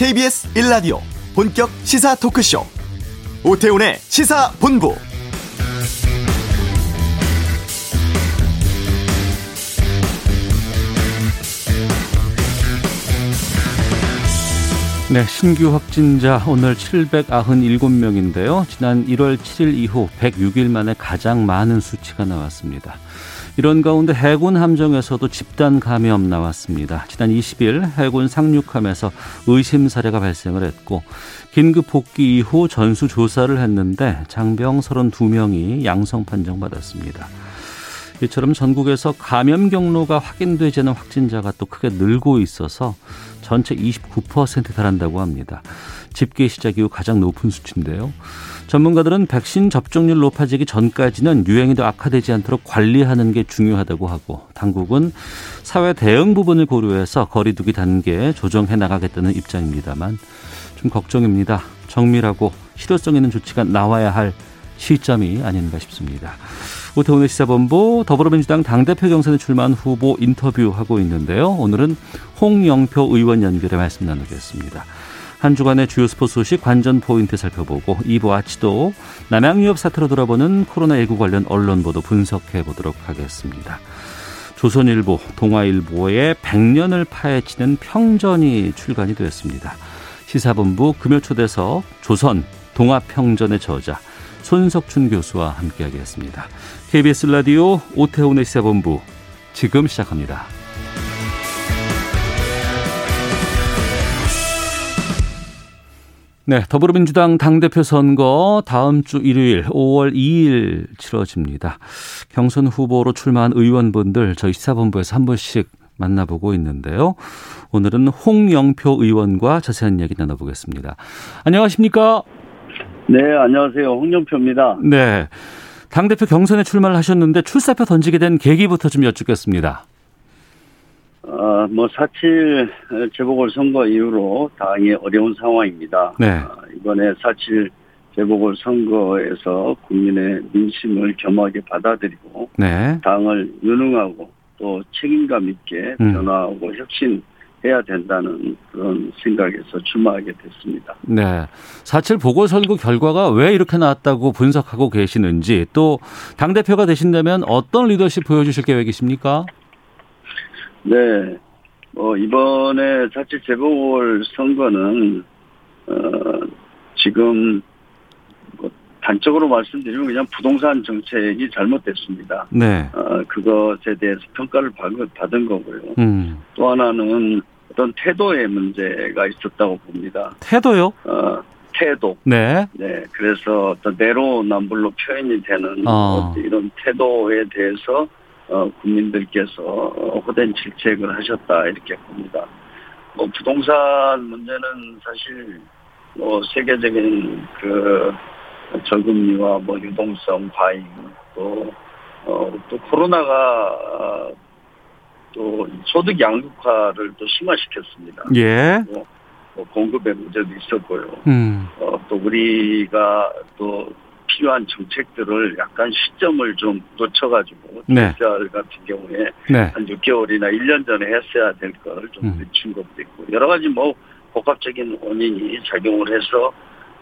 KBS 1라디오 본격 시사 토크쇼 오태훈의 시사본부 네, 신규 확진자 오늘 797명인데요. 지난 1월 7일 이후 106일 만에 가장 많은 수치가 나왔습니다. 이런 가운데 해군 함정에서도 집단 감염 나왔습니다. 지난 20일 해군 상륙함에서 의심 사례가 발생을 했고 긴급 복귀 이후 전수 조사를 했는데 장병 32명이 양성 판정받았습니다. 이처럼 전국에서 감염 경로가 확인되지 않은 확진자가 또 크게 늘고 있어서 전체 29%에 달한다고 합니다. 집계 시작 이후 가장 높은 수치인데요. 전문가들은 백신 접종률 높아지기 전까지는 유행이 더 악화되지 않도록 관리하는 게 중요하다고 하고 당국은 사회 대응 부분을 고려해서 거리두기 단계 조정해 나가겠다는 입장입니다만 좀 걱정입니다. 정밀하고 실효성 있는 조치가 나와야 할 시점이 아닌가 싶습니다. 오태훈의 시사본부 더불어민주당 당대표 경선에 출마한 후보 인터뷰하고 있는데요. 오늘은 홍영표 의원 연결해 말씀 나누겠습니다. 한 주간의 주요 스포츠 소식 관전 포인트 살펴보고 2부 아치도 남양 유업 사태로 돌아보는 코로나19 관련 언론 보도 분석해 보도록 하겠습니다. 조선일보, 동아일보의 100년을 파헤치는 평전이 출간이 되었습니다. 시사본부 금요초대석 조선 동아평전의 저자 손석춘 교수와 함께하겠습니다. KBS 라디오 오태훈의 시사본부 지금 시작합니다. 네, 더불어민주당 당대표 선거 다음 주 일요일 5월 2일 치러집니다. 경선 후보로 출마한 의원분들 저희 시사본부에서 한 번씩 만나보고 있는데요. 오늘은 홍영표 의원과 자세한 이야기 나눠보겠습니다. 안녕하십니까? 네, 안녕하세요. 홍영표입니다. 네. 당대표 경선에 출마를 하셨는데 출사표 던지게 된 계기부터 좀 여쭙겠습니다. 어, 뭐, 4.7 재보궐선거 이후로 당이 어려운 상황입니다. 네. 어, 이번에 4.7 재보궐선거에서 국민의 민심을 겸하게 받아들이고, 네. 당을 유능하고 또 책임감 있게 음. 변화하고 혁신해야 된다는 그런 생각에서 출마하게 됐습니다. 네. 4.7 보궐선거 결과가 왜 이렇게 나왔다고 분석하고 계시는지 또 당대표가 되신다면 어떤 리더십 보여주실 계획이십니까? 네. 뭐, 이번에 4.7 재보궐 선거는, 어, 지금, 뭐 단적으로 말씀드리면 그냥 부동산 정책이 잘못됐습니다. 네. 어, 그것에 대해서 평가를 받은, 받은 거고요. 음. 또 하나는 어떤 태도의 문제가 있었다고 봅니다. 태도요? 어, 태도. 네. 네. 그래서 어떤 내로남불로 표현이 되는 어. 이런 태도에 대해서 어, 국민들께서 어, 호된 질책을 하셨다 이렇게 봅니다. 뭐 부동산 문제는 사실 뭐 세계적인 그 저금리와 뭐 유동성 과잉 또 어, 또 코로나가 어, 또 소득 양극화를 또 심화시켰습니다. 예. 뭐, 뭐 공급의 문제도 있었고요. 음. 어, 또 우리가 또 필요한 정책들을 약간 시점을 좀 놓쳐가지고 네. PCR 같은 경우에 네. 한 6개월이나 1년 전에 했어야 될 걸좀 음. 늦춘 것도 있고 여러 가지 뭐 복합적인 원인이 작용을 해서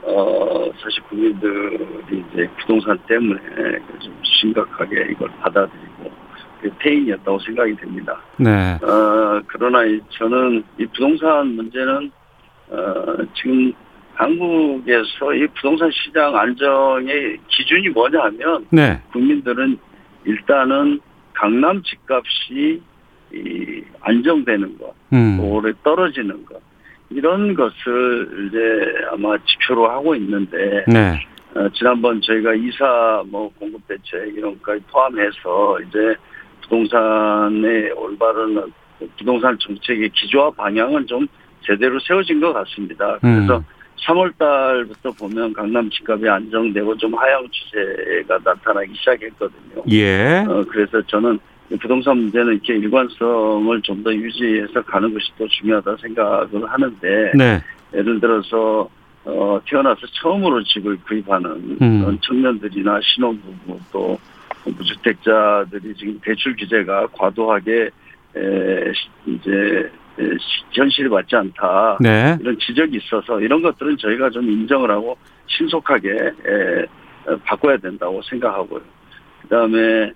어 사실 국민들이 이제 부동산 때문에 좀 심각하게 이걸 받아들이고 그 태인이었다고 생각이 됩니다. 네. 어, 그러나 이- 저는 이 부동산 문제는, 어, 지금 한국에서 이 부동산 시장 안정의 기준이 뭐냐 하면 네. 국민들은 일단은 강남 집값이 이 안정되는 것, 음. 오래 떨어지는 것, 이런 것을 이제 아마 지표로 하고 있는데, 네. 어, 지난번 저희가 이사 뭐 공급 대책 이런 것까지 포함해서 이제 부동산의 올바른 부동산 정책의 기조와 방향은 좀 제대로 세워진 것 같습니다. 그래서 음. 3월 달부터 보면 강남 집값이 안정되고 좀 하향 추세가 나타나기 시작했거든요. 예. 어, 그래서 저는 이 부동산 문제는 이렇게 일관성을 좀 더 유지해서 가는 것이 더 중요하다 생각을 하는데 네. 예를 들어서 어, 태어나서 처음으로 집을 구입하는 음. 청년들이나 신혼부부 또 무주택자들이 지금 대출 규제가 과도하게 에, 이제 현실이 맞지 않다. 네. 이런 지적이 있어서 이런 것들은 저희가 좀 인정을 하고 신속하게 에, 바꿔야 된다고 생각하고요. 그다음에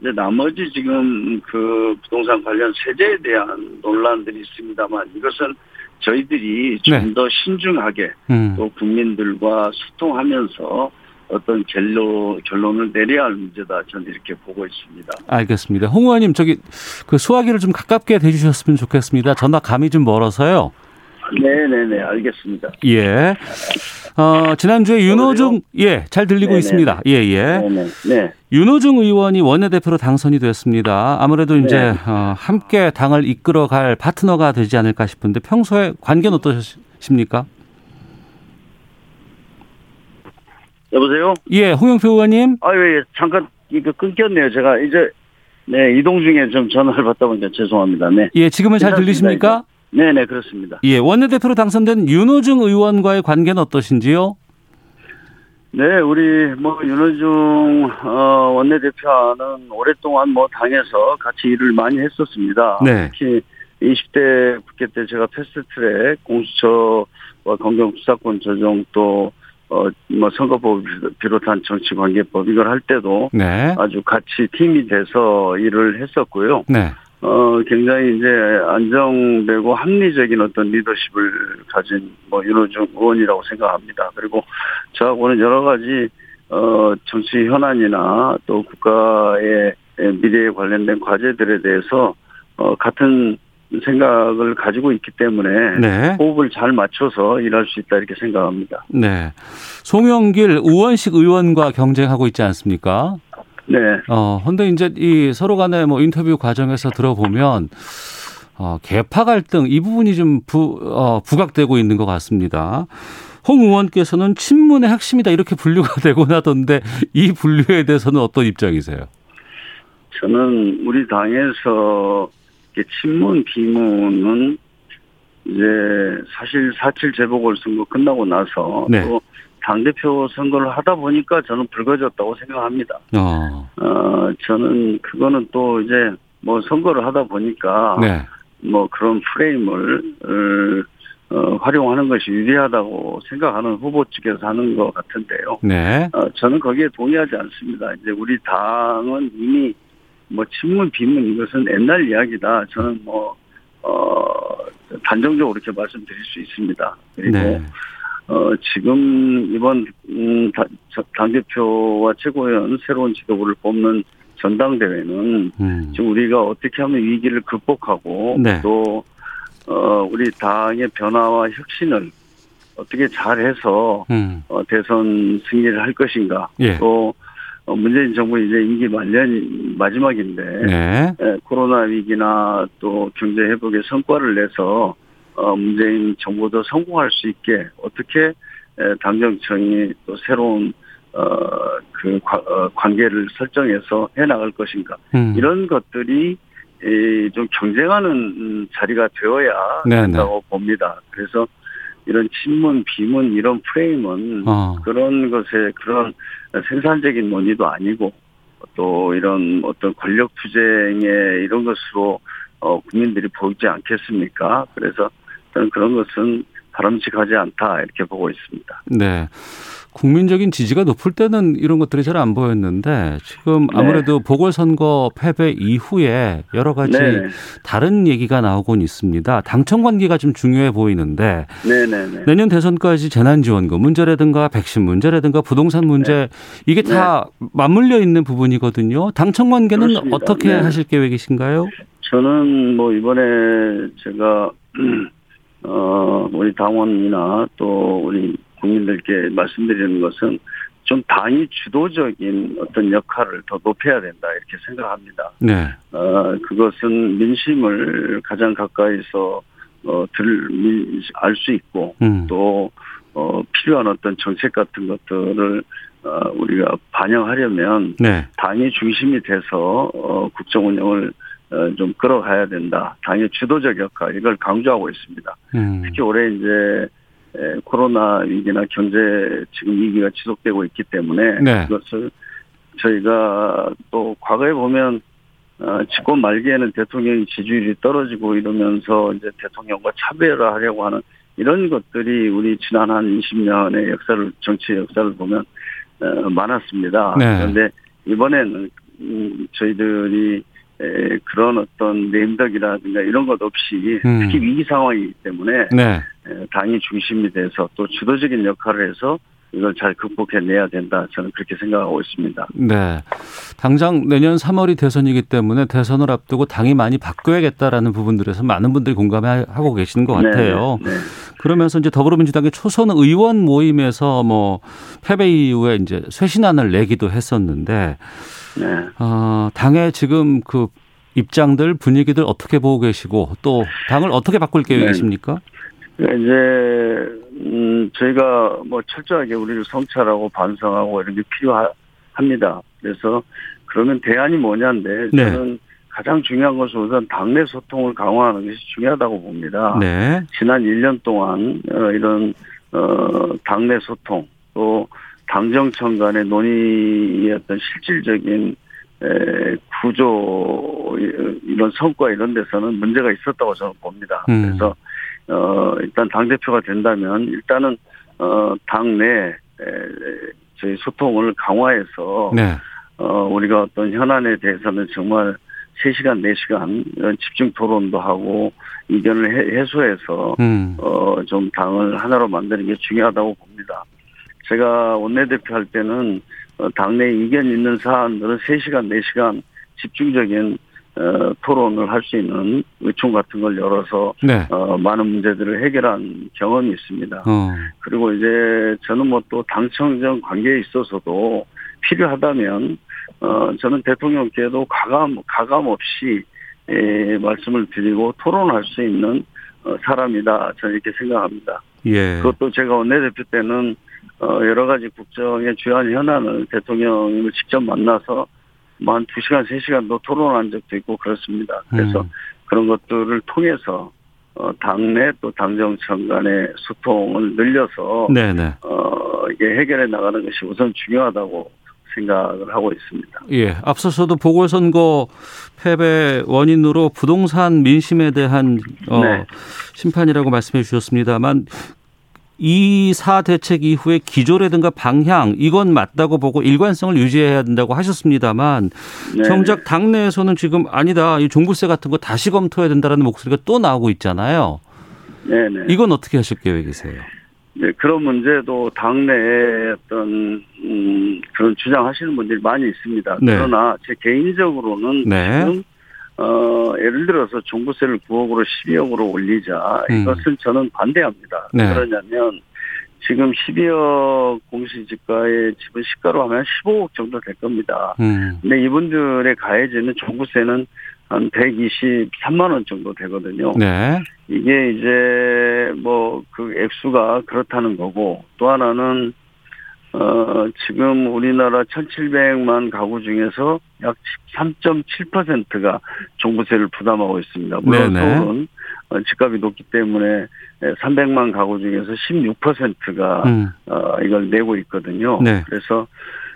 이제 나머지 지금 그 부동산 관련 세제에 대한 논란들이 있습니다만 이것은 저희들이 좀더 네. 신중하게 음. 또 국민들과 소통하면서 어떤 결론 결론을 내려야 할 문제다 저는 이렇게 보고 있습니다. 알겠습니다. 홍 의원님 저기 그 소화기를 좀 가깝게 대주셨으면 좋겠습니다. 전화 감이 좀 멀어서요. 네네네 알겠습니다. 예. 어, 지난주에 윤호중 예, 잘 들리고 네네. 있습니다. 예, 예. 네네 네. 윤호중 의원이 원내대표로 당선이 됐습니다. 아무래도 이제 네. 어, 함께 당을 이끌어갈 파트너가 되지 않을까 싶은데 평소에 관계는 어떠십니까? 여보세요? 예, 홍영표 의원님. 아유 예, 잠깐 이거 끊겼네요. 제가 이제 네 이동 중에 좀 전화를 받다 보니까 죄송합니다. 네. 예, 지금은 잘 들리십니까? 네 네 그렇습니다. 예, 원내대표로 당선된 윤호중 의원과의 관계는 어떠신지요? 네, 우리 뭐 윤호중 어, 원내대표와는 오랫동안 뭐 당에서 같이 일을 많이 했었습니다. 네. 특히 20대 국회 때 제가 패스트트랙 공수처와 검경 수사권 조정 또 어, 뭐 선거법 비롯한 정치관계법 이걸 할 때도 네. 아주 같이 팀이 돼서 일을 했었고요. 네. 어, 굉장히 이제 안정되고 합리적인 어떤 리더십을 가진 뭐 윤호중 의원이라고 생각합니다. 그리고 저하고는 여러 가지 어, 정치 현안이나 또 국가의 미래에 관련된 과제들에 대해서 어, 같은 생각을 가지고 있기 때문에 네. 호흡을 잘 맞춰서 일할 수 있다 이렇게 생각합니다. 네. 송영길 우원식 의원과 경쟁하고 있지 않습니까? 네. 어, 근데 이제 이 서로 간의 뭐 인터뷰 과정에서 들어보면 어, 개파 갈등 이 부분이 좀 부, 어, 부각되고 있는 것 같습니다. 홍 의원께서는 친문의 핵심이다 이렇게 분류가 되곤 하던데 이 분류에 대해서는 어떤 입장이세요? 저는 우리 당에서 친문 비문은 이제 사실 4.7 재보궐선거 끝나고 나서 네. 또 당대표 선거를 하다 보니까 저는 불거졌다고 생각합니다. 어, 어, 저는 그거는 또 이제 뭐 선거를 하다 보니까 네. 뭐 그런 프레임을 어, 활용하는 것이 유리하다고 생각하는 후보 측에서 하는 것 같은데요. 네. 어, 저는 거기에 동의하지 않습니다. 이제 우리 당은 이미 뭐 친문 비문 이것은 옛날 이야기다. 저는 뭐 어, 단정적으로 이렇게 말씀드릴 수 있습니다. 그리고 네. 어, 지금 이번 음, 다- 저- 당대표와 최고위원 새로운 지도부를 뽑는 전당대회는 음. 지금 우리가 어떻게 하면 위기를 극복하고 네. 또 어, 우리 당의 변화와 혁신을 어떻게 잘해서 음. 어, 대선 승리를 할 것인가. 예. 또 어, 문재인 정부 이제 임기 말년 마지막인데 네. 에, 코로나 위기나 또 경제 회복의 성과를 내서 어, 문재인 정부도 성공할 수 있게 어떻게 에, 당정청이 또 새로운 어, 그 과- 어, 관계를 설정해서 해 나갈 것인가 음. 이런 것들이 이, 좀 경쟁하는 음, 자리가 되어야 네네. 된다고 봅니다. 그래서 이런 친문, 비문 이런 프레임은 어. 그런 것에 그런 생산적인 논의도 아니고 또 이런 어떤 권력 투쟁의 이런 것으로 어, 국민들이 보이지 않겠습니까? 그래서 저는 그런 것은 바람직하지 않다 이렇게 보고 있습니다. 네. 국민적인 지지가 높을 때는 이런 것들이 잘 안 보였는데 지금 네. 아무래도 보궐선거 패배 이후에 여러 가지 네네. 다른 얘기가 나오곤 있습니다. 당청 관계가 좀 중요해 보이는데 네네네. 내년 대선까지 재난지원금 문제라든가 백신 문제라든가 부동산 문제 이게 다 맞물려 있는 부분이거든요. 당청 관계는 그렇습니다. 어떻게 네. 하실 계획이신가요? 저는 뭐 이번에 제가 어 우리 당원이나 또 우리 국민들께 말씀드리는 것은 좀 당이 주도적인 어떤 역할을 더 높여야 된다 이렇게 생각합니다. 네. 어 그것은 민심을 가장 가까이서 어 들알 수 있고 음. 또 어, 필요한 어떤 정책 같은 것들을 어, 우리가 반영하려면 네. 당이 중심이 돼서 어, 국정 운영을 어, 좀 끌어가야 된다. 당의 주도적 역할 이걸 강조하고 있습니다. 음. 특히 올해 이제 에, 코로나 위기나 경제 지금 위기가 지속되고 있기 때문에 네. 그것을 저희가 또 과거에 보면 어, 집권 말기에는 대통령 지지율이 떨어지고 이러면서 이제 대통령과 차별화하려고 하는 이런 것들이 우리 지난 한 20년의 역사를 정치 역사를 보면 어, 많았습니다. 네. 그런데 이번에는 음, 저희들이 에, 그런 어떤 내임덕이라든가 이런 것 없이 음. 특히 위기 상황이기 때문에 네. 에, 당이 중심이 돼서 또 주도적인 역할을 해서 이걸 잘 극복해내야 된다. 저는 그렇게 생각하고 있습니다. 네. 당장 내년 3월이 대선이기 때문에 대선을 앞두고 당이 많이 바뀌어야겠다라는 부분들에서 많은 분들이 공감하고 계시는 것 같아요. 네, 네. 그러면서 이제 더불어민주당의 초선 의원 모임에서 뭐 패배 이후에 이제 쇄신안을 내기도 했었는데 네. 어, 당의 지금 그 입장들 분위기들 어떻게 보고 계시고 또 당을 어떻게 바꿀 계획이십니까? 그러니까 이제 음 저희가 뭐 철저하게 우리를 성찰하고 반성하고 이런 게 필요합니다. 그래서 그러면 대안이 뭐냐인데 네. 저는 가장 중요한 것은 우선 당내 소통을 강화하는 것이 중요하다고 봅니다. 네. 지난 1년 동안 어, 이런 어, 당내 소통 또 당정청 간의 논의의 어떤 실질적인 에, 구조 이런 성과 이런 데서는 문제가 있었다고 저는 봅니다. 음. 그래서 어, 일단 당 대표가 된다면 일단은 어, 당내 에, 저희 소통을 강화해서 네. 어, 우리가 어떤 현안에 대해서는 정말 3시간, 4시간 이런 집중 토론도 하고 의견을 해, 해소해서 음. 어, 좀 당을 하나로 만드는 게 중요하다고 봅니다. 제가 원내대표 할 때는 어, 당내 이견 있는 사안들은 3시간, 4시간 집중적인 어, 토론을 할 수 있는 의총 같은 걸 열어서 네. 어, 많은 문제들을 해결한 경험이 있습니다. 어. 그리고 이제 저는 뭐 또 당청정 관계에 있어서도 필요하다면 어 저는 대통령께도 가감 가감 없이 에, 말씀을 드리고 토론할 수 있는 어, 사람이다 저는 이렇게 생각합니다. 예. 그것도 제가 원내대표 때는 어 여러 가지 국정의 주요한 현안을 대통령을 직접 만나서 뭐 한 두 시간 세 시간도 토론한 적도 있고 그렇습니다. 그래서 음. 그런 것들을 통해서 어, 당내 또 당정청 간의 소통을 늘려서 네네. 어, 이게 해결해 나가는 것이 우선 중요하다고 생각을 하고 있습니다. 예. 앞서서도 보궐선거 패배 원인으로 부동산 민심에 대한 어, 네. 심판이라고 말씀해 주셨습니다만 이사 대책 이후에 기조라든가 방향 이건 맞다고 보고 일관성을 유지해야 된다고 하셨습니다만 네. 정작 당내에서는 지금 아니다 이 종부세 같은 거 다시 검토해야 된다라는 목소리가 또 나오고 있잖아요. 네 네. 이건 어떻게 하실 계획이세요? 네, 그런 문제도 당내에 어떤 음, 그런 주장하시는 분들이 많이 있습니다. 네. 그러나 제 개인적으로는 네. 지금 어, 예를 들어서 종부세를 9억으로 12억으로 올리자 음. 이것은 저는 반대합니다. 네. 그러냐면 지금 12억 공시지가의 집은 시가로 하면 15억 정도 될 겁니다. 음. 근데 이분들의 가해지는 종부세는 한 123만 원 정도 되거든요. 네. 이게 이제 뭐 그 액수가 그렇다는 거고 또 하나는 어 지금 우리나라 1,700만 가구 중에서 약 3.7%가 종부세를 부담하고 있습니다. 물론. 서울은 어, 집값이 높기 때문에 300만 가구 중에서 16%가 음. 어 이걸 내고 있거든요. 네. 그래서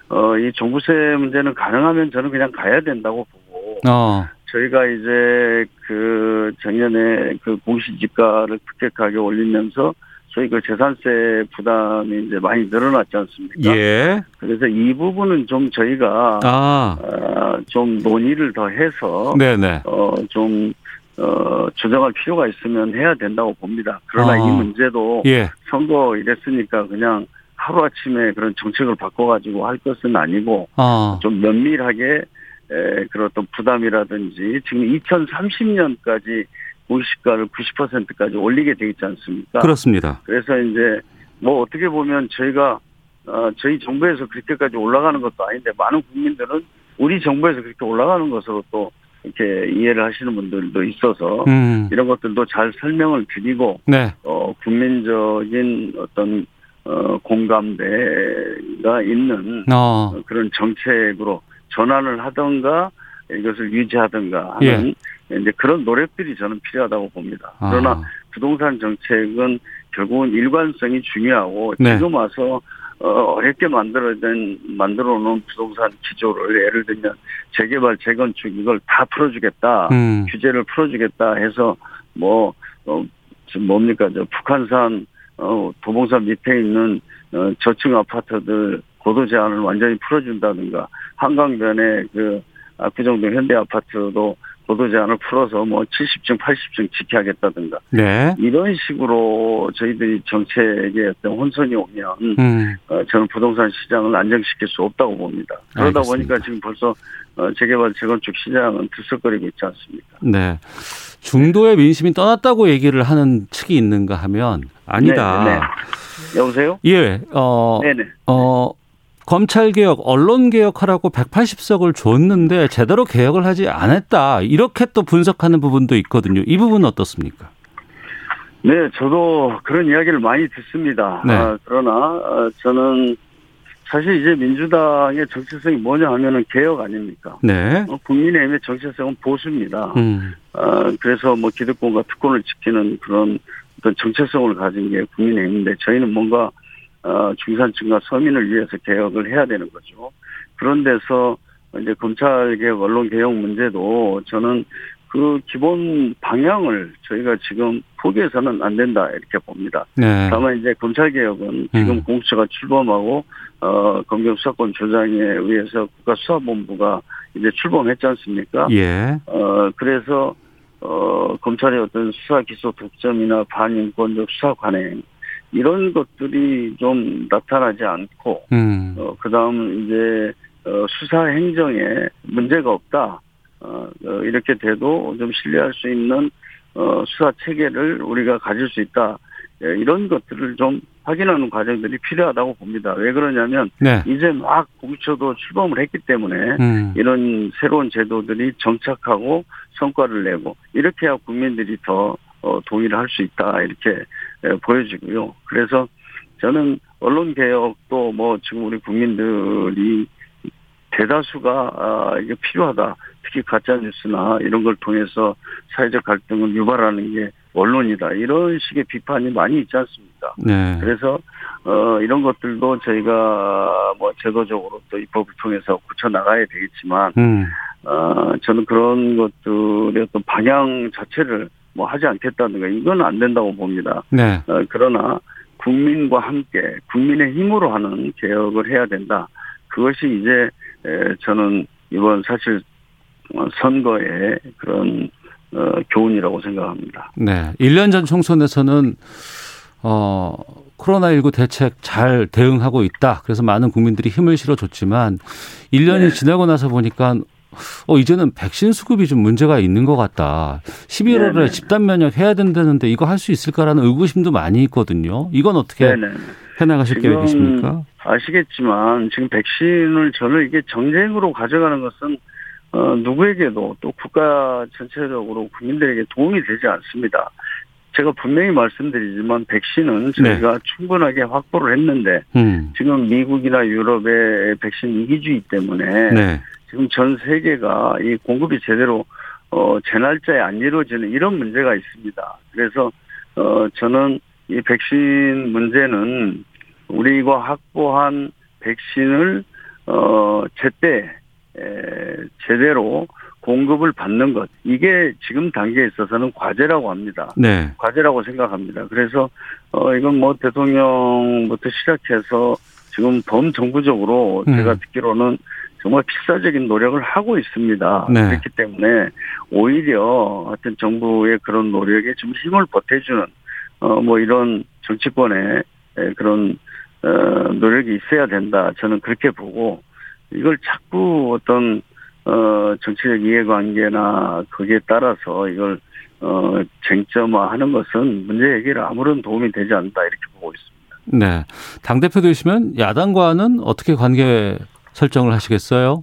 어 이 종부세 문제는 가능하면 저는 그냥 가야 된다고 보고 어. 저희가 이제 그 작년에 그 공시지가를 급격하게 올리면서 저희 그 재산세 부담이 이제 많이 늘어났지 않습니까? 예. 그래서 이 부분은 좀 저희가 아. 어, 좀 논의를 더 해서 네네. 어 좀 어, 조정할 필요가 있으면 해야 된다고 봅니다. 그러나 아. 이 문제도 예. 선거 이랬으니까 그냥 하루아침에 그런 정책을 바꿔가지고 할 것은 아니고 아. 좀 면밀하게 에, 그런 어떤 부담이라든지 지금 2030년까지 공시가를 90%까지 올리게 돼 있지 않습니까? 그렇습니다. 그래서 이제 뭐 어떻게 보면 저희가 어, 저희 정부에서 그렇게까지 올라가는 것도 아닌데 많은 국민들은 우리 정부에서 그렇게 올라가는 것으로 또 이렇게 이해를 하시는 분들도 있어서 음. 이런 것들도 잘 설명을 드리고 네. 어, 국민적인 어떤 어, 공감대가 있는 어. 어, 그런 정책으로 전환을 하던가 이것을 유지하던가 하는 이제 그런 노력들이 저는 필요하다고 봅니다. 아. 그러나 부동산 정책은 결국은 일관성이 중요하고 네. 지금 와서 어, 어렵게 만들어진, 만들어 놓은 부동산 기조를 예를 들면 재개발, 재건축 이걸 다 풀어주겠다. 음. 규제를 풀어주겠다 해서 뭐, 어, 지금 뭡니까, 저 북한산, 어, 도봉산 밑에 있는, 어, 저층 아파트들 고도 제한을 완전히 풀어준다든가, 한강변에 그, 압구정동 현대 아파트도 고도 제한을 풀어서 뭐 70층, 80층 지켜야겠다든가, 네. 이런 식으로 저희들이 정책에 어떤 혼선이 오면, 음. 어, 저는 부동산 시장을 안정시킬 수 없다고 봅니다. 그러다 알겠습니다. 보니까 지금 벌써 어, 재개발, 재건축 시장은 들썩거리고 있지 않습니까? 네. 중도의 민심이 떠났다고 얘기를 하는 측이 있는가 하면 아니다. 네, 네. 여보세요? 예. 어, 네네. 어, 검찰 개혁, 언론 개혁하라고 180석을 줬는데 제대로 개혁을 하지 않았다. 이렇게 또 분석하는 부분도 있거든요. 이 부분은 어떻습니까? 네, 저도 그런 이야기를 많이 듣습니다. 네. 아, 그러나 어, 저는 사실 이제 민주당의 정체성이 뭐냐 하면은 개혁 아닙니까? 네. 어, 국민의힘의 정체성은 보수입니다. 음. 어, 그래서 뭐 기득권과 특권을 지키는 그런 어떤 정체성을 가진 게 국민의힘인데 저희는 뭔가 어, 중산층과 서민을 위해서 개혁을 해야 되는 거죠. 그런 데서 이제 검찰 개혁, 언론 개혁 문제도 저는 그 기본 방향을 저희가 지금 포기해서는 안 된다 이렇게 봅니다. 네. 다만 이제 검찰 개혁은 지금 음. 공수처가 출범하고 어 검경 수사권 조장에 의해서 국가수사본부가 이제 출범했지 않습니까? 예. 어 그래서 어 검찰의 어떤 수사 기소 독점이나 반인권적 수사 관행 이런 것들이 좀 나타나지 않고 음. 어 그다음 이제 어 수사 행정에 문제가 없다. 어, 어, 이렇게 돼도 좀 신뢰할 수 있는 어, 수사 체계를 우리가 가질 수 있다. 예, 이런 것들을 좀 확인하는 과정들이 필요하다고 봅니다. 왜 그러냐면 네. 이제 막 공수처도 출범을 했기 때문에 음. 이런 새로운 제도들이 정착하고 성과를 내고 이렇게 해야 국민들이 더 어, 동의를 할 수 있다 이렇게 예, 보여지고요. 그래서 저는 언론 개혁도 뭐 지금 우리 국민들이 대다수가 아, 이게 필요하다. 특히 가짜 뉴스나 이런 걸 통해서 사회적 갈등을 유발하는 게 언론이다. 이런 식의 비판이 많이 있지 않습니까? 네. 그래서 어 이런 것들도 저희가 뭐 제도적으로 또 입법을 통해서 고쳐 나가야 되겠지만 음. 어 저는 그런 것들의 어떤 방향 자체를 뭐 하지 않겠다든가 이건 안 된다고 봅니다. 네. 어, 그러나 국민과 함께 국민의 힘으로 하는 개혁을 해야 된다. 그것이 이제 에, 저는 이번 사실 어, 선거의 그런 어, 교훈이라고 생각합니다. 네. 1년 전 총선에서는 어 코로나19 대책 잘 대응하고 있다. 그래서 많은 국민들이 힘을 실어줬지만 1년이 네. 지나고 나서 보니까 어 이제는 백신 수급이 좀 문제가 있는 것 같다. 11월에 네네. 집단 면역 해야 된다는데 이거 할 수 있을까라는 의구심도 많이 있거든요. 이건 어떻게 네네. 해나가실 계획이십니까? 아시겠지만 지금 백신을 저는 이게 정쟁으로 가져가는 것은 어, 누구에게도 또 국가 전체적으로 국민들에게 도움이 되지 않습니다. 제가 분명히 말씀드리지만 백신은 저희가 충분하게 확보를 했는데 음. 지금 미국이나 유럽의 백신 위기주의 때문에 네. 지금 전 세계가 이 공급이 제대로 어, 제 날짜에 안 이루어지는 이런 문제가 있습니다. 그래서 어, 저는 이 백신 문제는 우리가 확보한 백신을 어, 제때 에, 제대로 공급을 받는 것 이게 지금 단계에 있어서는 과제라고 합니다. 네. 과제라고 생각합니다. 그래서 어 이건 뭐 대통령부터 시작해서 지금 범정부적으로 음. 제가 듣기로는 정말 필사적인 노력을 하고 있습니다. 네. 그렇기 때문에 오히려 하여튼 정부의 그런 노력에 좀 힘을 보태주는 어 뭐 이런 정치권의 에, 그런 어 노력이 있어야 된다. 저는 그렇게 보고 이걸 자꾸 어떤 어 정치적 이해관계나 거기에 따라서 이걸 어 쟁점화하는 것은 문제 해결에 아무런 도움이 되지 않는다 이렇게 보고 있습니다. 네. 당 대표 되시면 야당과는 어떻게 관계 설정을 하시겠어요?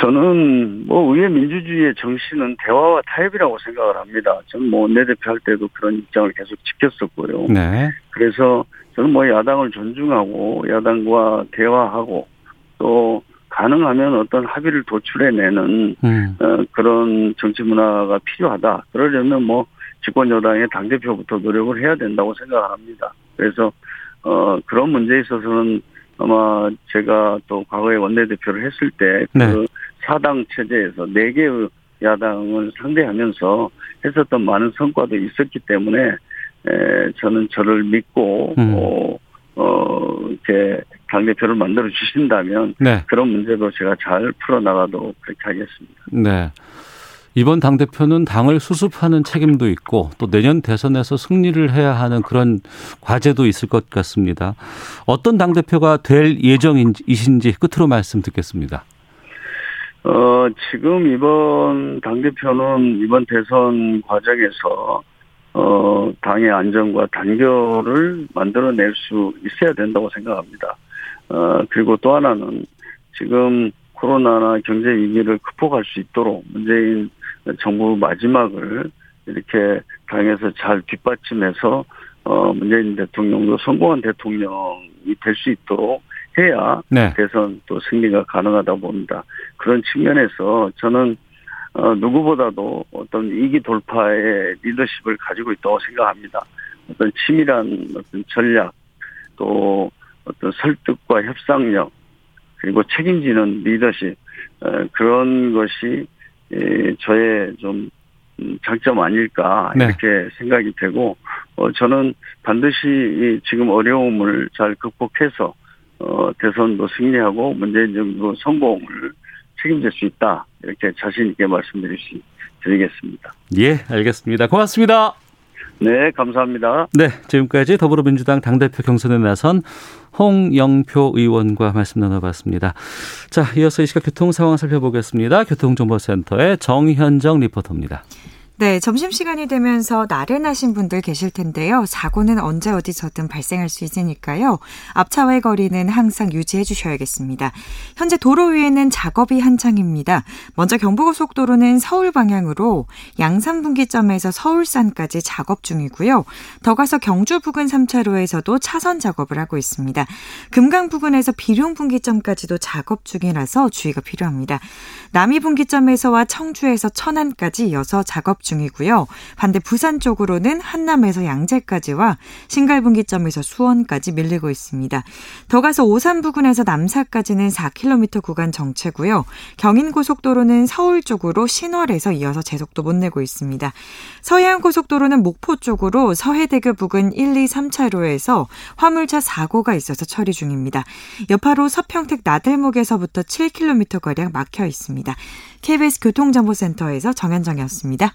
저는 뭐 의회 민주주의의 정신은 대화와 타협이라고 생각을 합니다. 저는 뭐 원내대표 할 때도 그런 입장을 계속 지켰었고요. 네. 그래서 저는 뭐 야당을 존중하고 야당과 대화하고 또 가능하면 어떤 합의를 도출해내는 음. 어, 그런 정치 문화가 필요하다. 그러려면 뭐 집권 여당의 당 대표부터 노력을 해야 된다고 생각을 합니다. 그래서 어, 그런 문제에 있어서는 아마 제가 또 과거에 원내대표를 했을 때, 그 네. 사당 체제에서 네 개의 야당을 상대하면서 했었던 많은 성과도 있었기 때문에, 에, 저는 저를 믿고, 음. 어, 어, 이렇게 당대표를 만들어 주신다면, 네. 그런 문제도 제가 잘 풀어나가도록 그렇게 하겠습니다. 네. 이번 당 대표는 당을 수습하는 책임도 있고 또 내년 대선에서 승리를 해야 하는 그런 과제도 있을 것 같습니다. 어떤 당 대표가 될 예정이신지 끝으로 말씀 듣겠습니다. 어, 지금 이번 당대표는 이번 대선 과정에서, 어, 당의 안정과 단결을 만들어낼 수 있어야 된다고 생각합니다. 어, 그리고 또 하나는 지금 코로나나 경제 위기를 극복할 수 있도록 문재인 정부 마지막을 이렇게 당에서 잘 뒷받침해서, 어, 문재인 대통령도 성공한 대통령이 될 수 있도록 해야 네. 대선 또 승리가 가능하다 봅니다. 그런 측면에서 저는 어, 누구보다도 어떤 위기 돌파의 리더십을 가지고 있다고 생각합니다. 어떤 치밀한 어떤 전략, 또 어떤 설득과 협상력, 그리고 책임지는 리더십, 어, 그런 것이 예, 저의 좀 음, 장점 아닐까 네. 이렇게 생각이 되고 어, 저는 반드시 이 지금 어려움을 잘 극복해서 어, 대선도 승리하고 문재인 정부 성공을 책임질 수 있다. 이렇게 자신 있게 말씀드릴 수 드리겠습니다. 예, 알겠습니다. 고맙습니다. 네, 감사합니다. 네, 지금까지 더불어민주당 당대표 경선에 나선 홍영표 의원과 말씀 나눠봤습니다. 자, 이어서 이 시각 교통 상황 살펴보겠습니다. 교통정보센터의 정현정 리포터입니다. 네, 점심시간이 되면서 나른하신 분들 계실 텐데요. 사고는 언제 어디서든 발생할 수 있으니까요. 앞차와의 거리는 항상 유지해 주셔야겠습니다. 현재 도로 위에는 작업이 한창입니다. 먼저 경부고속도로는 서울 방향으로 양산분기점에서 서울산까지 작업 중이고요. 더 가서 경주 부근 3차로에서도 차선 작업을 하고 있습니다. 금강 부근에서 비룡 분기점까지도 작업 중이라서 주의가 필요합니다. 남이 분기점에서와 청주에서 천안까지 이어서 작업 중이고요. 반대 부산 쪽으로는 한남에서 양재까지와 신갈분기점에서 수원까지 밀리고 있습니다. 더 가서 오산 부근에서 남사까지는 4km 구간 정체고요. 경인고속도로는 서울 쪽으로 신월에서 이어서 제속도 못 내고 있습니다. 서해안고속도로는 목포 쪽으로 서해대교 부근 1, 2, 3차로에서 화물차 사고가 있어서 처리 중입니다. 여파로 서평택 나들목에서부터 7km가량 막혀 있습니다. KBS 교통정보센터에서 정현정이었습니다.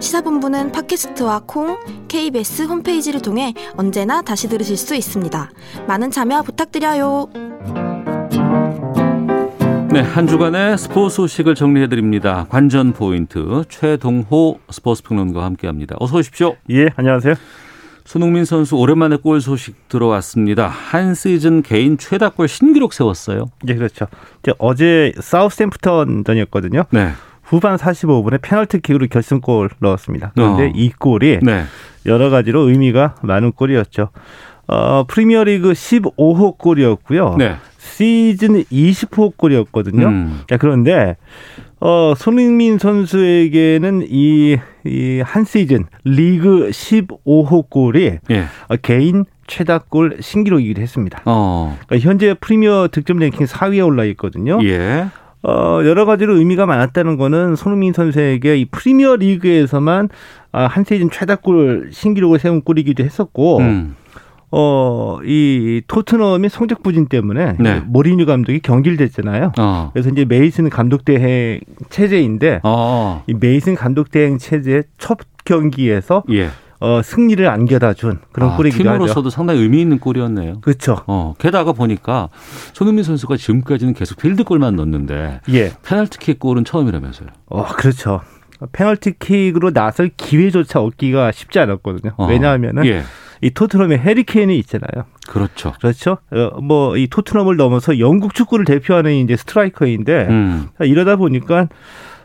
시사본부는 팟캐스트와 콩, KBS 홈페이지를 통해 언제나 다시 들으실 수 있습니다. 많은 참여 부탁드려요. 네, 한 주간의 스포츠 소식을 정리해 드립니다. 관전 포인트 최동호 스포츠 평론가와 함께 합니다. 어서 오십시오. 예, 안녕하세요. 손흥민 선수 오랜만에 골 소식 들어왔습니다. 한 시즌 개인 최다골 신기록 세웠어요. 예, 그렇죠. 어제 사우스햄프턴전이었거든요. 네. 후반 45분에 페널티킥으로 결승골 넣었습니다. 그런데 어. 이 골이 네. 여러 가지로 의미가 많은 골이었죠. 어, 프리미어리그 15호 골이었고요. 네. 시즌 20호 골이었거든요. 음. 자, 그런데 어, 손흥민 선수에게는 이, 이 한 시즌 리그 15호 골이 예. 어, 개인 최다골 신기록이기도 했습니다. 어. 그러니까 현재 프리미어 득점 랭킹 4위에 올라 있거든요. 예. 어, 여러 가지로 의미가 많았다는 거는 손흥민 선수에게 이 프리미어 리그에서만 아, 한 시즌 최다골 신기록을 세운 골이기도 했었고, 음. 어, 이 토트넘의 성적 부진 때문에 네. 모리뉴 감독이 경질됐잖아요. 어. 그래서 이제 메이슨 감독 대행 체제인데 어. 이 메이슨 감독 대행 체제 첫 경기에서 예. 어, 승리를 안겨다 준 그런 아, 골이기도 하죠. 팀으로서도 상당히 의미 있는 골이었네요. 그렇죠. 어, 게다가 보니까 손흥민 선수가 지금까지는 계속 필드골만 넣었는데 예. 페널티킥 골은 처음이라면서요. 어, 그렇죠. 페널티킥으로 나설 기회조차 얻기가 쉽지 않았거든요. 어. 왜냐하면은 예. 이 토트넘의 해리케인이 있잖아요. 그렇죠. 그렇죠. 어, 뭐이 토트넘을 넘어서 영국 축구를 대표하는 이제 스트라이커인데 음. 이러다 보니까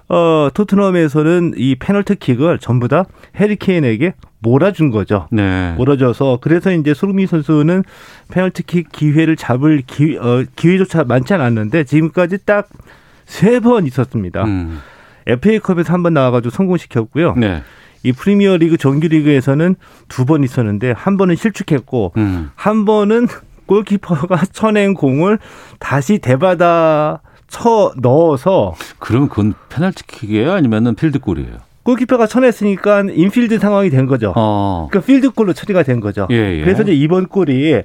어 토트넘에서는 이 페널티킥을 전부 다 해리케인에게 몰아준 거죠. 네. 몰아줘서 그래서 이제 손흥민 선수는 페널티킥 기회를 잡을 기, 어, 기회조차 많지 않았는데 지금까지 딱 세 번 있었습니다. 음. FA컵에서 한 번 나와가지고 성공시켰고요. 네. 이 프리미어리그 정규리그에서는 두 번 있었는데 한 번은 실축했고 음. 한 번은 골키퍼가 쳐낸 공을 다시 되받아 쳐 넣어서 그러면 그건 페널티킥이에요? 아니면은 필드골이에요? 골키퍼가 쳐냈으니까 infield 상황이 된 거죠. 어. 그러니까 필드골로 처리가 된 거죠. 예, 예. 그래서 이제 이번 골이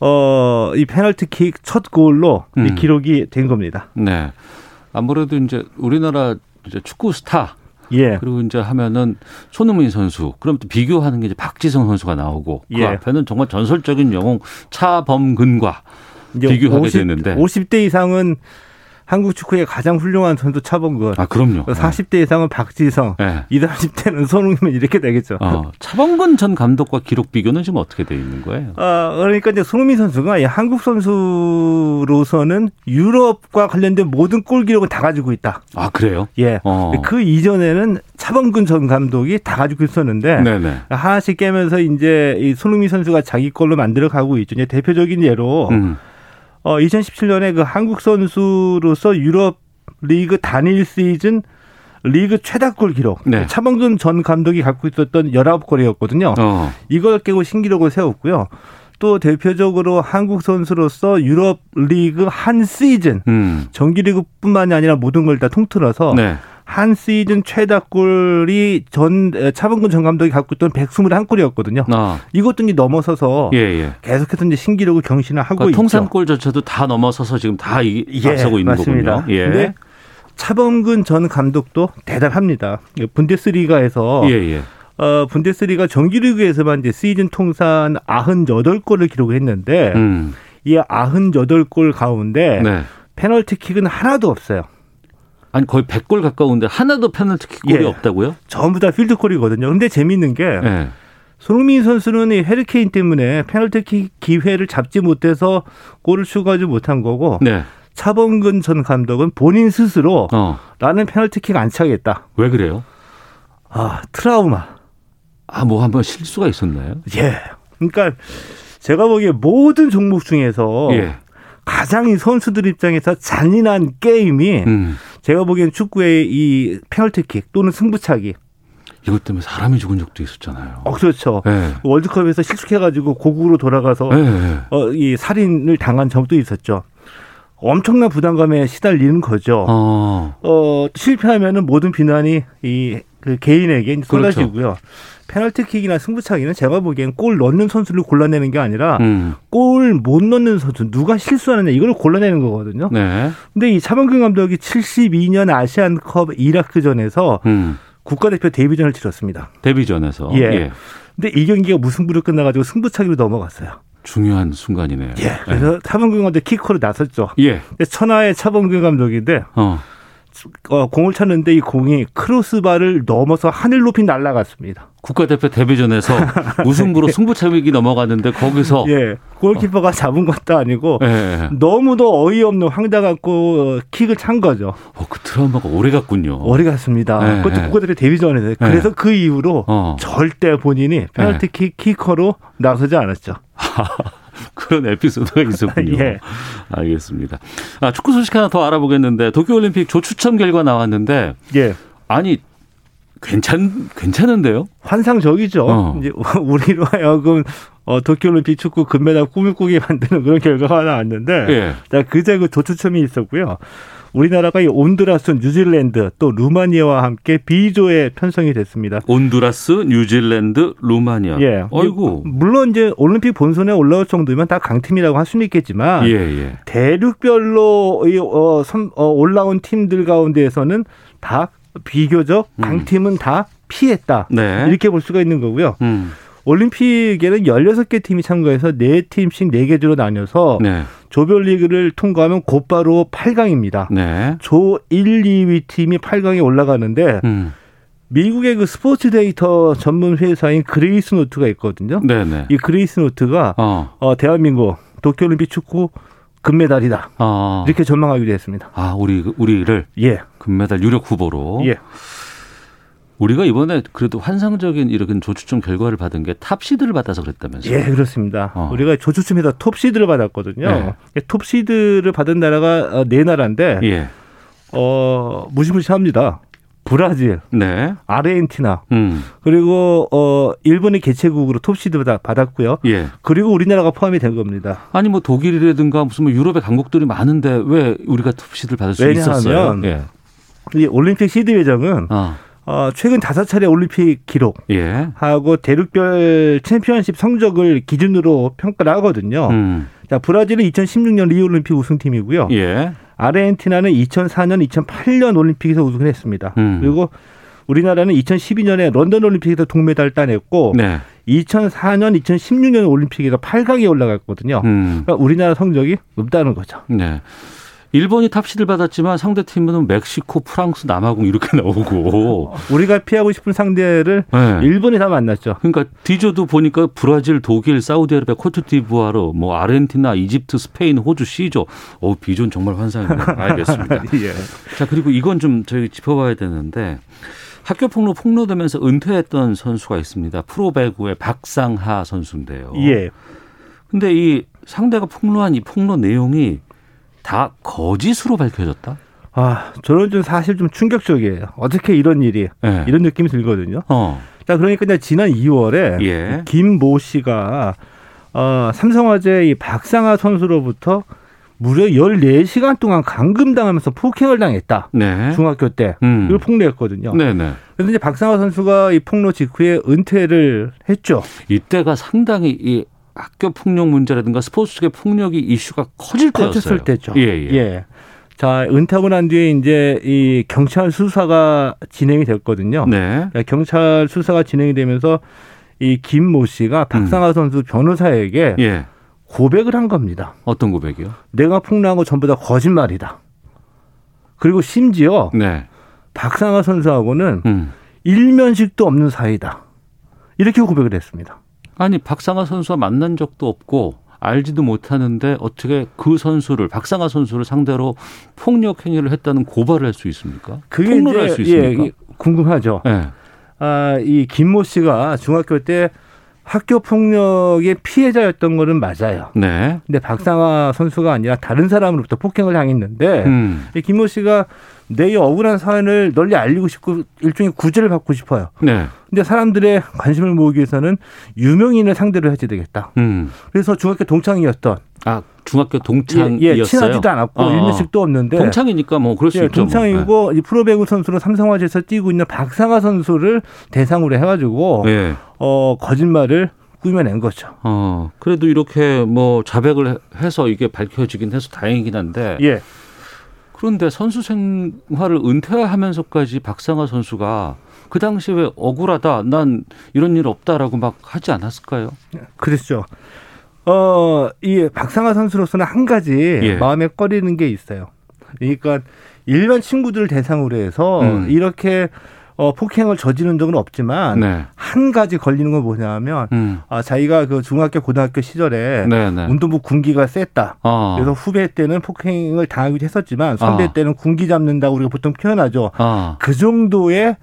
어, 이 페널티킥 첫 골로 이 음. 기록이 된 겁니다. 네. 아무래도 이제 우리나라 이제 축구 스타 예. 그리고 이제 하면은 손흥민 선수 그럼 또 비교하는 게 이제 박지성 선수가 나오고 그 예. 앞에는 정말 전설적인 영웅 차범근과 비교하게 50, 되는데 50대 이상은 한국 축구의 가장 훌륭한 선수 차범근. 아 그럼요. 40대 이상은 박지성. 네. 20, 30대는 손흥민 이렇게 되겠죠. 어, 차범근 전 감독과 기록 비교는 지금 어떻게 돼 있는 거예요? 어, 그러니까 이제 손흥민 선수가 이 한국 선수로서는 유럽과 관련된 모든 골 기록을 다 가지고 있다. 아 그래요? 예. 어. 그 이전에는 차범근 전 감독이 다 가지고 있었는데 네네. 하나씩 깨면서 이제 이 손흥민 선수가 자기 걸로 만들어 가고 있죠. 이제 대표적인 예로 음. 어 2017년에 그 한국 선수로서 유럽 리그 단일 시즌 리그 최다골 기록 네. 차범근 전 감독이 갖고 있었던 19골이었거든요. 어. 이걸 깨고 신기록을 세웠고요. 또 대표적으로 한국 선수로서 유럽 리그 한 시즌 음. 정규리그뿐만이 아니라 모든 걸 다 통틀어서 네. 한 시즌 최다골이 전 차범근 전 감독이 갖고 있던 121골이었거든요. 아. 이것도 이제 넘어서서 예, 예. 계속해서 이제 신기록을 경신을 하고 그러니까 있죠. 통산골 저체도 다 넘어서서 지금 다 이, 예, 앞서고 있는 맞습니다. 거군요. 예. 근데 차범근 전 감독도 대단합니다. 분데스리가에서 예, 예. 어, 분데스리가 정규리그에서만 이제 시즌 통산 98골을 기록했는데 음. 이 98골 가운데 네. 페널티킥은 하나도 없어요. 아니 거의 100골 가까운데 하나도 페널티킥 골이 예. 없다고요? 전부 다 필드골이거든요. 근데 재밌는 게 예. 손흥민 선수는 이 헤리케인 때문에 페널티킥 기회를 잡지 못해서 골을 추가하지 못한 거고 네. 차범근 전 감독은 본인 스스로 어. 나는 페널티킥 안 차겠다. 왜 그래요? 아 트라우마. 아, 뭐 한번 실수가 있었나요? 예. 그러니까 제가 보기에 모든 종목 중에서 예. 가장 이 선수들 입장에서 잔인한 게임이 음. 제가 보기엔 축구의 이 페널티킥 또는 승부차기. 이것 때문에 사람이 죽은 적도 있었잖아요. 어 그렇죠. 예. 월드컵에서 실축해가지고 고국으로 돌아가서 예, 예. 어, 이 살인을 당한 적도 있었죠. 엄청난 부담감에 시달리는 거죠. 어, 어. 실패하면은 모든 비난이 이 그 개인에게 이제 그렇죠. 쏟아지고요. 페널티킥이나 승부차기는 제가 보기엔 골 넣는 선수를 골라내는 게 아니라 음. 골못 넣는 선수 누가 실수하느냐 이걸 골라내는 거거든요. 네. 근데 이 차범근 감독이 72년 아시안컵 이라크전에서 음. 국가대표 데뷔전을 치렀습니다. 데뷔전에서 예. 근데 이 경기가 무승부로 끝나가지고 승부차기로 넘어갔어요. 중요한 순간이네요. 예. 그래서 차범근 감독 키커로 나섰죠. 예. 근데 천하의 차범근 감독인데 어. 어, 공을 쳤는데 이 공이 크로스바를 넘어서 하늘 높이 날아갔습니다. 국가대표 데뷔전에서 무승부로 승부차기 넘어갔는데 거기서 예. 골키퍼가 잡은 것도 아니고 예, 예. 너무도 어이없는 황당한 고 킥을 찬 거죠. 어, 그 트라우마가 오래 갔군요. 오래 갔습니다. 네, 그것도 네. 국가대표 데뷔전에서. 그래서 그 이후로 어. 절대 본인이 페널티킥 키커로 나서지 않았죠. 그런 에피소드가 있었군요. 예. 알겠습니다. 아, 축구 소식 하나 더 알아보겠는데 도쿄올림픽 조추첨 결과 나왔는데 예. 아니 괜찮 괜찮은데요? 환상적이죠. 어. 이제 우리로 하여금 어, 도쿄올림픽 축구 금메달 꿈을 꾸게 만드는 그런 결과가 나왔는데 예. 자, 그제 그 조추첨이 있었고요. 우리나라가 이 온두라스, 뉴질랜드 또 루마니아와 함께 B조에 편성이 됐습니다. 온두라스, 뉴질랜드, 루마니아. 예. 어이구. 물론 이제 올림픽 본선에 올라올 정도면 다 강팀이라고 할 수는 있겠지만 예, 예. 대륙별로 이, 어, 선- 어, 올라온 팀들 가운데에서는 다 비교적 강팀은 다 피했다. 음. 네. 이렇게 볼 수가 있는 거고요. 음. 올림픽에는 16개 팀이 참가해서 4팀씩 4개조로 나뉘어서 네. 조별리그를 통과하면 곧바로 8강입니다. 네. 조 1, 2위 팀이 8강에 올라가는데 음. 미국의 그 스포츠 데이터 전문 회사인 그레이스 노트가 있거든요. 네네. 이 그레이스 노트가 어. 어, 대한민국 도쿄올림픽 축구 금메달이다. 어. 이렇게 전망하기도 했습니다. 아, 우리 우리를 예. 금메달 유력 후보로. 예. 우리가 이번에 그래도 환상적인 이런 조추첨 결과를 받은 게 탑시드를 받아서 그랬다면서요. 예, 그렇습니다. 어. 우리가 조추첨에서 톱시드를 받았거든요. 네. 톱시드를 받은 나라가 어, 네 나라인데 예. 어, 무시무시합니다. 브라질, 네. 아르헨티나, 음. 그리고 어 일본이 개최국으로 톱시드 받- 받았고요. 예. 그리고 우리나라가 포함이 된 겁니다. 아니 뭐 독일이라든가 무슨 뭐 유럽의 강국들이 많은데 왜 우리가 톱시드를 받을 수 왜냐하면 있었어요? 예. 이 올림픽 시드 배정은 아. 어, 최근 다섯 차례 올림픽 기록 예. 하고 대륙별 챔피언십 성적을 기준으로 평가를 하거든요. 음. 자, 브라질은 2016년 리우 올림픽 우승팀이고요. 예. 아르헨티나는 2004년, 2008년 올림픽에서 우승을 했습니다. 음. 그리고 우리나라는 2012년에 런던 올림픽에서 동메달을 따냈고 네. 2004년, 2016년 올림픽에서 8강에 올라갔거든요. 음. 그러니까 우리나라 성적이 높다는 거죠. 네. 일본이 탑시드를 받았지만 상대 팀은 멕시코, 프랑스, 남아공 이렇게 나오고. 우리가 피하고 싶은 상대를 네. 일본이 다 만났죠. 그러니까 D조도 보니까 브라질, 독일, 사우디아라비아, 코트디부아르, 뭐 아르헨티나, 이집트, 스페인, 호주, C조. 어, B조는 정말 환상이네요. 알겠습니다. 예. 자, 그리고 이건 좀 저희 짚어봐야 되는데 학교 폭로 폭로되면서 은퇴했던 선수가 있습니다. 프로 배구의 박상하 선수인데요. 예. 근데 이 상대가 폭로한 이 폭로 내용이 다 거짓으로 밝혀졌다? 아, 저는 좀 사실 좀 충격적이에요. 어떻게 이런 일이 네. 이런 느낌이 들거든요. 어. 자, 그러니까 이제 지난 2월에 예. 김모 씨가 어, 삼성화재 이 박상하 선수로부터 무려 14시간 동안 감금당하면서 폭행을 당했다. 네. 중학교 때. 음. 이걸 폭로했거든요. 네네. 그래서 이제 박상하 선수가 이 폭로 직후에 은퇴를 했죠. 이때가 상당히 이 학교 폭력 문제라든가 스포츠계 폭력이 이슈가 커질 때였어요. 커졌을 때죠. 예, 예. 자, 은퇴하고 난 뒤에 이제 이 경찰 수사가 진행이 됐거든요. 네. 자, 경찰 수사가 진행이 되면서 이 김 모 씨가 박상하 선수 변호사에게 예. 고백을 한 겁니다. 어떤 고백이요? 내가 폭로한 거 전부 다 거짓말이다. 그리고 심지어 네. 박상하 선수하고는 음. 일면식도 없는 사이다. 이렇게 고백을 했습니다. 아니 박상하 선수와 만난 적도 없고 알지도 못하는데 어떻게 그 선수를 박상하 선수를 상대로 폭력 행위를 했다는 고발을 할 수 있습니까? 그게 폭로를 할 수 있습니까? 예, 궁금하죠. 예. 아, 이 김모 씨가 중학교 때 학교 폭력의 피해자였던 거는 맞아요. 네. 근데 박상하 선수가 아니라 다른 사람으로부터 폭행을 당했는데 음. 이 김모 씨가 내 이 억울한 사연을 널리 알리고 싶고 일종의 구제를 받고 싶어요. 네. 근데 사람들의 관심을 모으기 위해서는 유명인을 상대로 해야 되겠다. 음. 그래서 중학교 동창이었던 아 중학교 동창이었어요. 예, 예, 친하지도 않았고 어. 일면식도 없는데 동창이니까 뭐 그럴 수 예, 있죠. 뭐. 동창이고 이 프로배구 선수로 삼성화재에서 뛰고 있는 박상하 선수를 대상으로 해가지고 예. 예. 어, 거짓말을 꾸며낸 거죠. 어 그래도 이렇게 뭐 자백을 해서 이게 밝혀지긴 해서 다행이긴 한데 예. 그런데 선수 생활을 은퇴하면서까지 박상하 선수가 그 당시에 왜 억울하다, 난 이런 일 없다라고 막 하지 않았을까요? 그랬죠. 어, 이 박상하 선수로서는 한 가지 예. 마음에 꺼리는 게 있어요. 그러니까 일반 친구들을 대상으로 해서 음. 이렇게 어, 폭행을 저지른 적은 없지만 네. 한 가지 걸리는 건 뭐냐면 음. 아, 자기가 그 중학교 고등학교 시절에 네, 네. 운동부 군기가 셌다. 아. 그래서 후배 때는 폭행을 당하기도 했었지만 선배 아. 때는 군기 잡는다고 우리가 보통 표현하죠. 아. 그 정도의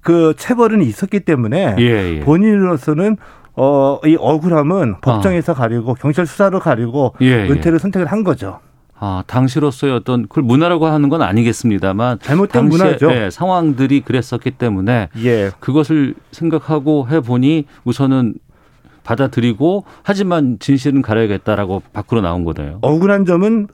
그 체벌은 있었기 때문에 예, 예. 본인으로서는 어, 이 억울함은 법정에서 가리고 경찰 수사로 가리고 아. 예, 예. 은퇴를 선택을 한 거죠. 아, 당시로서의 어떤 그걸 문화라고 하는 건 아니겠습니다만 잘못된 문화죠. 예, 상황들이 그랬었기 때문에 예. 그것을 생각하고 해 보니 우선은 받아들이고 하지만 진실은 가려야겠다라고 밖으로 나온 거네요. 억울한 점은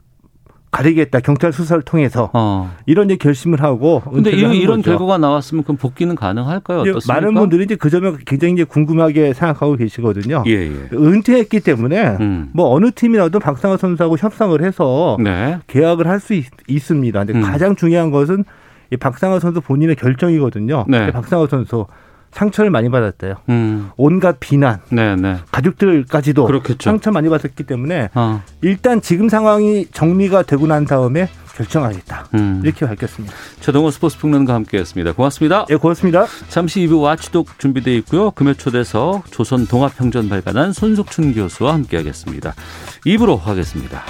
가리겠다. 경찰 수사를 통해서 어. 이런 이제 결심을 하고 근데 이- 이런 거죠. 결과가 나왔으면 그럼 복귀는 가능할까요? 어떻습니까? 많은 분들이 이제 그 점에 굉장히 이제 궁금하게 생각하고 계시거든요. 예, 예. 은퇴했기 때문에 음. 뭐 어느 팀이라도 박상호 선수하고 협상을 해서 네. 계약을 할 수 있습니다. 근데 음. 가장 중요한 것은 이 박상호 선수 본인의 결정이거든요. 네. 박상호 선수 상처를 많이 받았대요. 음. 온갖 비난, 네, 네. 가족들까지도 그렇겠죠. 상처 많이 받았기 때문에 어. 일단 지금 상황이 정리가 되고 난 다음에 결정하겠다. 음. 이렇게 밝혔습니다. 최동호 스포츠 평론가 함께했습니다. 고맙습니다. 예, 고맙습니다. 잠시 2부 와치독 준비되어 있고요. 금요 초대서 조선 동합평전 발간한 손석춘 교수와 함께하겠습니다. 2부로 하겠습니다.